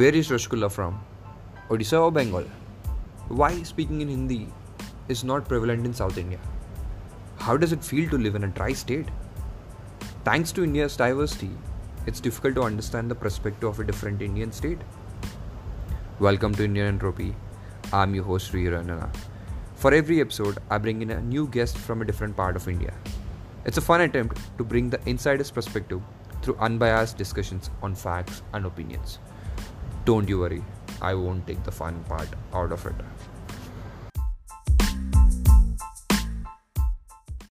Where is Rasgulla from? Odisha or Bengal? Why speaking in Hindi is not prevalent in South India? How does it feel to live in a dry state? Thanks to India's diversity, it's difficult to understand the perspective of a different Indian state. Welcome to Indian Entropy. I'm your host Sri Ranana. For every episode, I bring in a new guest from a different part of India. It's a fun attempt to bring the insider's perspective through unbiased discussions on facts and opinions. Don't you worry, I won't take the fun part out of it.